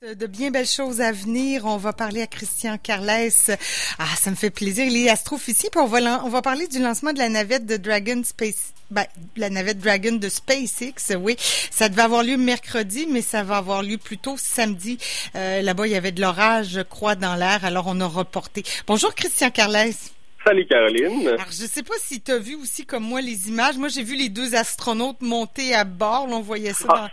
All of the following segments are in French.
De bien belles choses à venir. On va parler à Christian Carles. Ah, ça me fait plaisir. Il est astrophysicien. Puis on va, on va parler du lancement de la navette de Dragon Space. Ben, la navette Dragon de SpaceX, oui. Ça devait avoir lieu mercredi, mais ça va avoir lieu plutôt samedi. Euh, là-bas, il y avait de l'orage, je crois, dans l'air. Alors, on a reporté. Bonjour, Christian Carles. Salut Caroline. Alors, je sais pas si tu as vu aussi comme moi les images. Moi, j'ai vu les deux astronautes monter à bord. on voyait ça dans...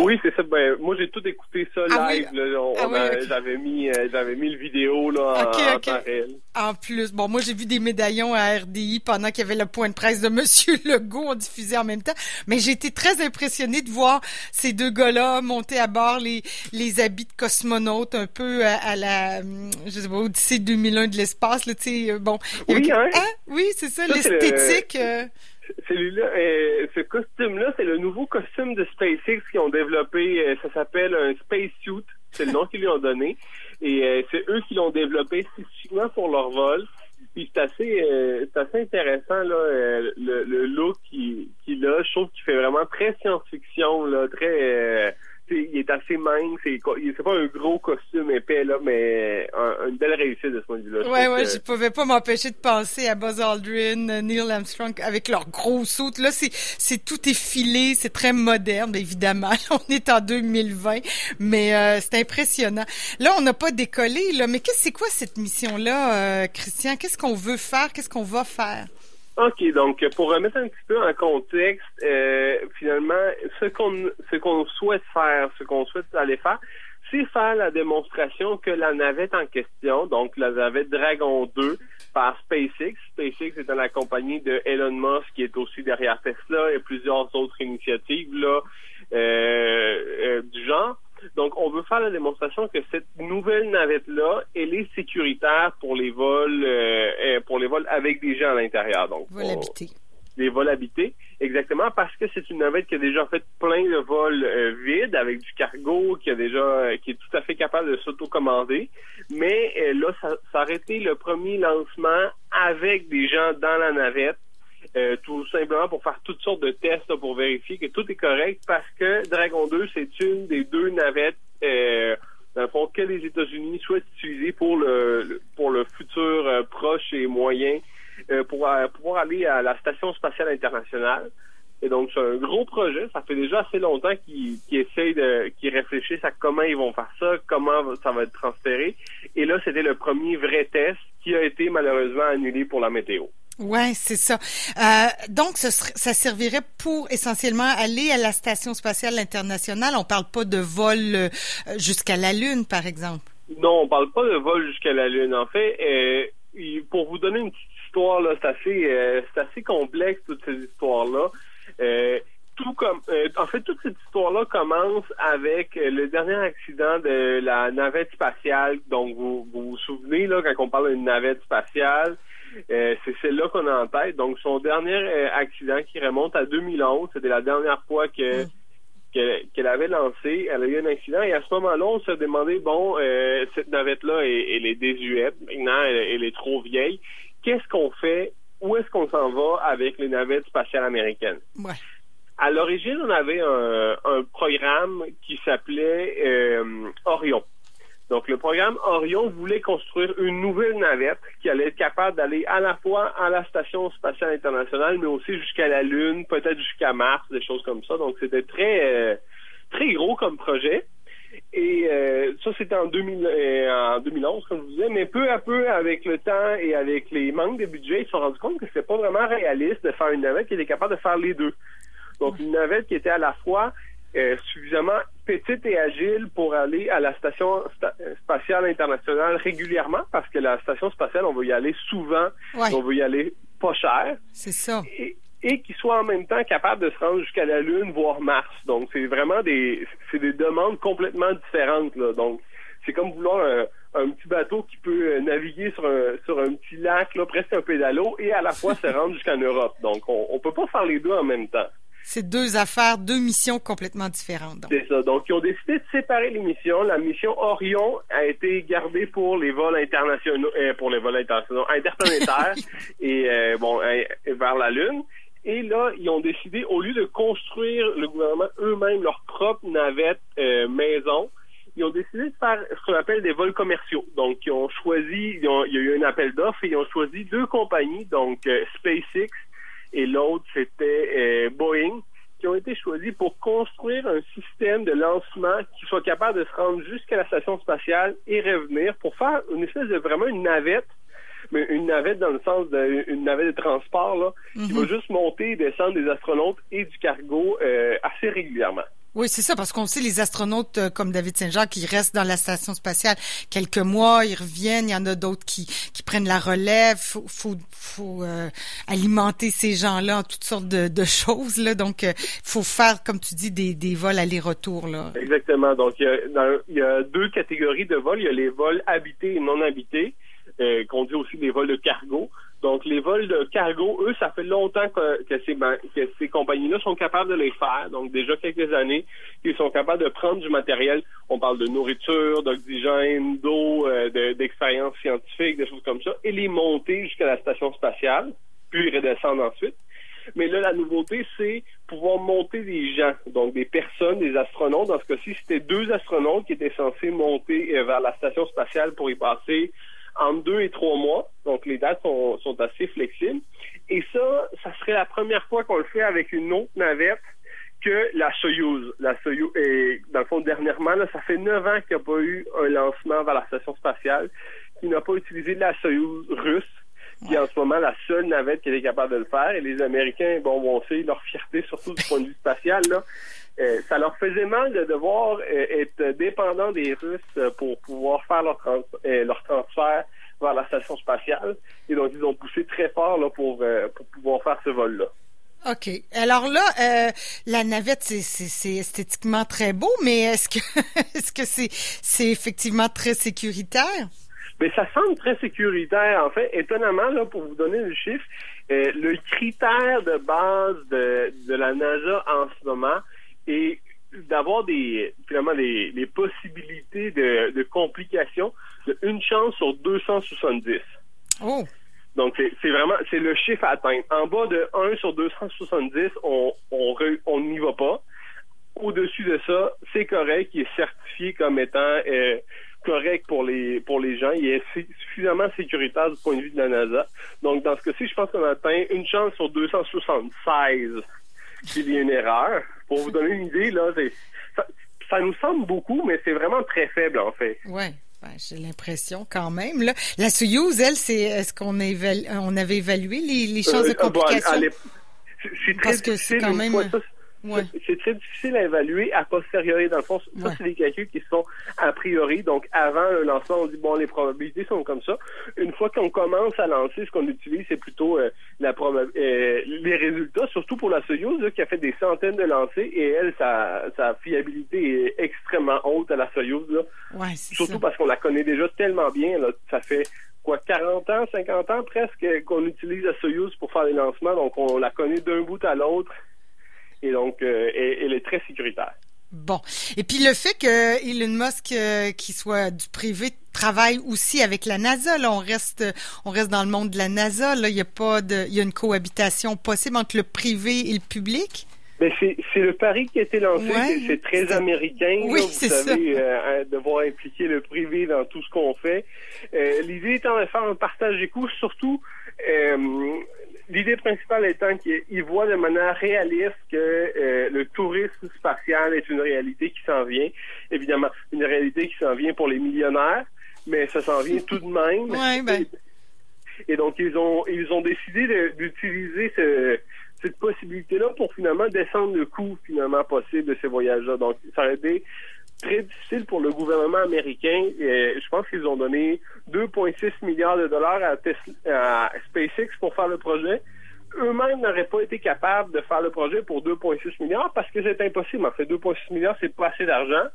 Oui, c'est ça. Ben, moi, j'ai tout écouté ça ah live. Ah j'avais mis, euh, j'avais mis le vidéo là, en, réel. En plus, bon, moi, j'ai vu des médaillons à RDI pendant qu'il y avait le point de presse de Monsieur Legault, on diffusait en même temps. Mais j'ai été très impressionnée de voir ces deux gars-là monter à bord les, les habits de cosmonautes, un peu à, la, je sais pas, Odyssée 2001 de l'espace, là, tu sais, euh, bon. Oui, hein? hein? Oui, c'est ça, l'esthétique. Euh, celui-là, euh, ce costume-là, c'est le nouveau costume de SpaceX qu'ils ont développé. Euh, ça s'appelle un spacesuit. C'est le nom qu'ils lui ont donné. Et euh, c'est eux qui l'ont développé spécifiquement pour leur vol. Puis c'est assez, c'est assez intéressant là, le, look qu'il a. Je trouve qu'il fait vraiment très science-fiction, là, très il est assez mince, c'est pas un gros costume épais là, mais une belle réussite de ce point de vue-là. Ouais, ouais, je pouvais pas m'empêcher de penser à Buzz Aldrin, Neil Armstrong avec leurs gros sautes. Là, c'est c'est tout effilé, c'est très moderne, évidemment. On est en 2020, mais euh, c'est impressionnant. Là, on n'a pas décollé là, mais qu'est-ce c'est quoi cette mission-là, euh, Christian? Qu'est-ce qu'on veut faire? Qu'est-ce qu'on va faire? OK, donc pour remettre un petit peu en contexte, euh, finalement, ce qu'on ce qu'on souhaite faire, ce qu'on souhaite aller faire, c'est faire la démonstration que la navette en question, donc la navette Dragon 2 par SpaceX, SpaceX étant la compagnie de Elon Musk qui est aussi derrière Tesla et plusieurs autres initiatives là euh, euh, du genre, donc, on veut faire la démonstration que cette nouvelle navette-là, elle est sécuritaire pour les vols, euh, euh, pour les vols avec des gens à l'intérieur. Donc, vols habités. Les vols habités, exactement, parce que c'est une navette qui a déjà fait plein de vols euh, vides avec du cargo, qui a déjà, qui est tout à fait capable de s'autocommander. Mais là, ça, ça aurait été le premier lancement avec des gens dans la navette euh, tout simplement pour faire toutes sortes de tests pour vérifier que tout est correct parce que Dragon 2, c'est une des deux navettes euh, dans le fond que les États-Unis souhaitent utiliser pour le, pour le futur euh, proche et moyen euh, pour pouvoir aller à la Station spatiale internationale. Et donc, c'est un gros projet. Ça fait déjà assez longtemps qu'ils essayent de, qu'ils réfléchissent à comment ils vont faire ça, comment ça va être transféré. Et là, c'était le premier vrai test qui a été malheureusement annulé pour la météo. Ouais, c'est ça. Euh, donc, ce ça servirait pour essentiellement aller à la station spatiale internationale. On parle pas de vol euh, jusqu'à la Lune, par exemple. Non, on parle pas de vol jusqu'à la Lune. En fait, euh, pour vous donner une petite histoire là, c'est assez, euh, c'est assez complexe toutes ces histoires là. tout comme, en fait, toute cette histoire-là commence avec le dernier accident de la navette spatiale. Donc, vous vous, vous souvenez là quand on parle d'une navette spatiale. Euh, c'est celle-là qu'on a en tête. Donc, son dernier euh, accident qui remonte à 2011, c'était la dernière fois que mm. qu'elle avait lancé, elle a eu un accident et à ce moment-là, on se demandait, bon, euh, cette navette-là, elle, est désuète, maintenant, elle, est trop vieille. Qu'est-ce qu'on fait? Où est-ce qu'on s'en va avec les navettes spatiales américaines? À l'origine, on avait un, un programme qui s'appelait Orion. Donc, le programme Orion voulait construire une nouvelle navette qui allait être capable d'aller à la fois à la Station spatiale internationale, mais aussi jusqu'à la Lune, peut-être jusqu'à Mars, des choses comme ça. Donc, c'était très, euh, très gros comme projet. Et euh, ça, c'était en, 2000, euh, en 2011, comme je vous disais. Mais peu à peu, avec le temps et avec les manques de budget, ils se sont rendus compte que c'était pas vraiment réaliste de faire une navette qui était capable de faire les deux. Donc, une navette qui était à la fois euh, suffisamment petite et agile pour aller à la station spatiale internationale régulièrement, parce que la station spatiale, on veut y aller souvent, on veut y aller pas cher. C'est ça. Et, et qui soit en même temps capable de se rendre jusqu'à la Lune, voire Mars. Donc, c'est vraiment des, c'est des demandes complètement différentes. Là. Donc, c'est comme vouloir un, petit bateau qui peut naviguer sur un, sur un petit lac, là, presque un pédalo, et à la fois se rendre jusqu'en Europe. Donc, on, on peut pas faire les deux en même temps. C'est deux affaires, deux missions complètement différentes. C'est ça. Donc, ils ont décidé de séparer les missions. La mission Orion a été gardée pour les vols internationaux, euh, pour les vols internationaux interplanétaires et euh, bon euh, vers la Lune. Et là, ils ont décidé, au lieu de construire le gouvernement eux-mêmes leur propre navette maison, ils ont décidé de faire ce qu'on appelle des vols commerciaux. Donc, ils ont choisi, il y a eu un appel d'offres et ils ont choisi deux compagnies, donc euh, SpaceX et l'autre, c'était euh, Boeing, qui ont été choisis pour construire un système de lancement qui soit capable de se rendre jusqu'à la station spatiale et revenir pour faire une espèce de vraiment une navette mais une navette dans le sens d'une navette de transport là, qui va mhm. juste monter et descendre des astronautes et du cargo euh, assez régulièrement. Oui, c'est ça, parce qu'on sait les astronautes euh, comme David Saint-Jacques qui restent dans la station spatiale quelques mois, ils reviennent, il y en a d'autres qui, qui prennent la relève, faut, faut, faut euh, alimenter ces gens-là en toutes sortes de, de choses, là, donc il faut faire, comme tu dis, des, des vols aller-retour. là. Exactement, donc il y, a, il y a deux catégories de vols, il y a les vols habités et non habités, euh, qu'on dit aussi des vols de cargo. Donc, les vols de cargo, eux, ça fait longtemps que, que ces, que ces compagnies-là sont capables de les faire. Donc, déjà quelques années, ils sont capables de prendre du matériel. On parle de nourriture, d'oxygène, d'eau, euh, d'expérience scientifique, des choses comme ça, et les monter jusqu'à la station spatiale, puis redescendre ensuite. Mais là, la nouveauté, c'est pouvoir monter des gens, donc des personnes, des astronautes. Dans ce cas-ci, c'était deux astronautes qui étaient censés monter euh, vers la station spatiale pour y passer entre deux et trois mois. Donc, les dates sont, sont assez flexibles. Et ça, ça serait la première fois qu'on le fait avec une autre navette que la Soyuz. La Soyuz, et dans le fond, dernièrement, là, ça fait neuf ans qu'il n'y a pas eu un lancement vers la station spatiale, qui n'a pas utilisé la Soyuz russe, qui est en ce moment la seule navette qui est capable de le faire. Et les Américains, bon, vont sait leur fierté, surtout du point de vue spatial, là. Euh, ça leur faisait mal de devoir euh, être dépendants des Russes pour pouvoir faire leur, euh, leur transfert vers la station spatiale. Et donc, ils ont poussé très fort là, pour, pour pouvoir faire ce vol-là. OK. Alors là, la navette, c'est esthétiquement très beau, mais est-ce que est-ce que c'est c'est effectivement très sécuritaire? Mais ça semble très sécuritaire. En fait, étonnamment, là, pour vous donner le chiffre, le critère de base de, de la NASA en ce moment, et d'avoir des finalement des, des possibilités de, de, complications de une chance sur 270. Oh. Donc c'est vraiment c'est le chiffre à atteindre. En bas de 1 sur 270, on on on n'y va pas. Au-dessus de ça, c'est correct, il est certifié comme étant euh, correct pour les pour les gens, il est suffisamment sécuritaire du point de vue de la NASA. Donc dans ce cas-ci, je pense qu'on atteint une chance sur 276 qu'il y ait une erreur. Pour vous donner une idée, là, ça, ça, nous semble beaucoup, mais c'est vraiment très faible, en fait. Ouais. Ben, j'ai l'impression quand même. Là. La Soyuz, elle, c'est est-ce qu'on on avait évalué les, les chances de euh, complications? très Parce que c'est quand même. C'est très difficile à évaluer a posteriori. Dans le fond, ça, c'est des calculs qui sont a priori. Donc, avant le lancement, on dit, bon, les probabilités sont comme ça. Une fois qu'on commence à lancer, ce qu'on utilise, c'est plutôt euh, la euh, les résultats, surtout pour la Soyuz, qui a fait des centaines de lancers, et elle, sa, sa fiabilité est extrêmement haute à la Soyuz. Là. surtout parce qu'on la connaît déjà tellement bien. Là. Ça fait quoi, 40 ans, 50 ans presque qu'on utilise la Soyuz pour faire les lancements. Donc, on la connaît d'un bout à l'autre et donc euh, elle, est très sécuritaire. Bon. Et puis le fait que Elon Musk, euh, qui soit du privé, travaille aussi avec la NASA. Là, on reste, on reste dans le monde de la NASA. Là, il y a pas de, il y a une cohabitation possible entre le privé et le public? Mais c'est, le pari qui a été lancé. c'est, très américain. Oui, vous savez, euh, devoir impliquer le privé dans tout ce qu'on fait. l'idée étant de faire un partage des coûts, surtout L'idée principale étant qu'il voit de manière réaliste que euh, le tourisme spatial est une réalité qui s'en vient. Évidemment, une réalité qui s'en vient pour les millionnaires, mais ça s'en vient tout de même. Ouais, ben. Et donc, ils ont, ils ont décidé d'utiliser ce, cette possibilité-là pour finalement descendre le coût finalement possible de ces voyages-là. Donc, ça a été très difficile pour le gouvernement américain. Et je pense qu'ils ont donné 2,6 milliards de dollars à, SpaceX pour faire le projet. Eux-mêmes n'auraient pas été capables de faire le projet pour 2,6 milliards parce que c'est impossible. En fait, 2,6 milliards, c'est pas assez d'argent.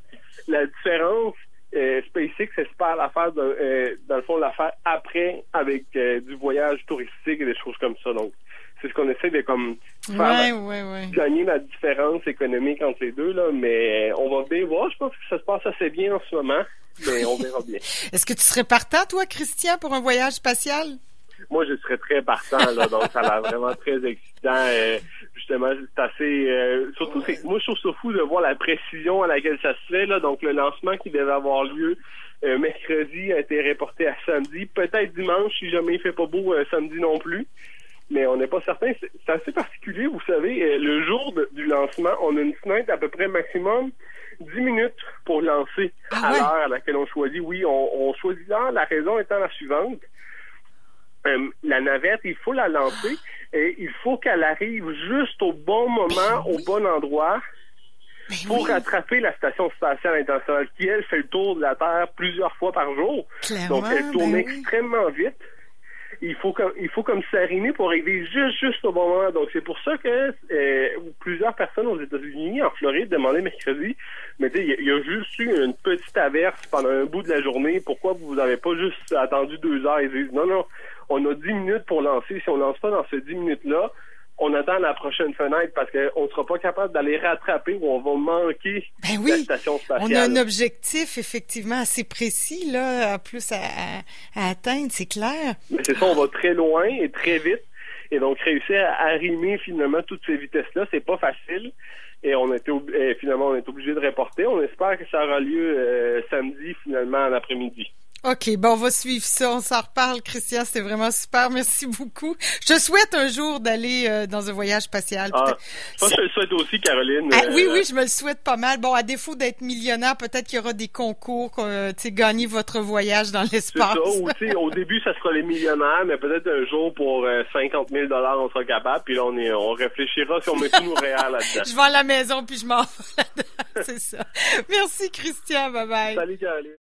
La différence, euh, SpaceX espère la faire, euh, dans le fond, la faire après avec euh, du voyage touristique et des choses comme ça. Donc, c'est ce qu'on essaie de comme faire ouais, gagner la différence économique entre les deux là mais on va bien voir je pense que ça se passe assez bien en ce moment mais on verra bien est-ce que tu serais partant toi Christian pour un voyage spatial? Moi je serais très partant là donc ça a l'air vraiment très excitant euh, justement. C'est assez... Euh, surtout, c'est moi, je trouve ça fou de voir la précision à laquelle ça se fait. Là. Donc, le lancement qui devait avoir lieu euh, mercredi a été reporté à samedi. Peut-être dimanche, si jamais il fait pas beau samedi non plus. Mais on n'est pas certain. C'est assez particulier, vous savez. le jour du lancement, on a une fenêtre à peu près maximum 10 minutes pour lancer ah à l'heure à laquelle on choisit. Oui, on, on choisit l'heure. La raison étant la suivante. la navette, il faut la lancer et il faut qu'elle arrive juste au bon moment, au bon endroit pour rattraper la station spatiale internationale qui, elle, fait le tour de la Terre plusieurs fois par jour. Donc, elle tourne extrêmement vite. Il faut comme il faut comme s'arrimer pour arriver juste juste au bon moment. Donc c'est pour ça que euh, plusieurs personnes aux États-Unis, en Floride, demandaient mercredi, mais il y, a juste eu une petite averse pendant un bout de la journée. Pourquoi vous avez pas juste attendu deux heures Ils disent non non, on a 10 minutes pour lancer. Si on lance pas dans ces 10 minutes-là, on attend la prochaine fenêtre parce qu'on ne sera pas capable d'aller rattraper ou on va manquer ben la station spatiale. On a un objectif effectivement assez précis là, plus à, atteindre, c'est clair. Mais c'est ça, on va très loin et très vite. Et donc réussir à arrimer finalement toutes ces vitesses-là, c'est pas facile. Et on était finalement on est obligé de reporter. On espère que ça aura lieu euh, samedi finalement en après-midi. OK, bon, on va suivre ça. On s'en reparle, Christian. C'était vraiment super. Merci beaucoup. Je souhaite un jour d'aller euh, dans un voyage spatial. Ah, je le souhaite aussi, Caroline. Ah, oui, euh, oui, je me le souhaite pas mal. Bon, à défaut d'être millionnaire, peut-être qu'il y aura des concours, euh, tu sais, gagner votre voyage dans l'espace. C'est ça. au début, ça sera les millionnaires, mais peut-être un jour, pour 50 000 on sera capable. Puis là, on, est, on réfléchira si on met tous nos réels là-dedans. je vais à la maison, puis je m'en vais là-dedans. C'est ça. Merci, Christian. Bye-bye. Salut, Caroline.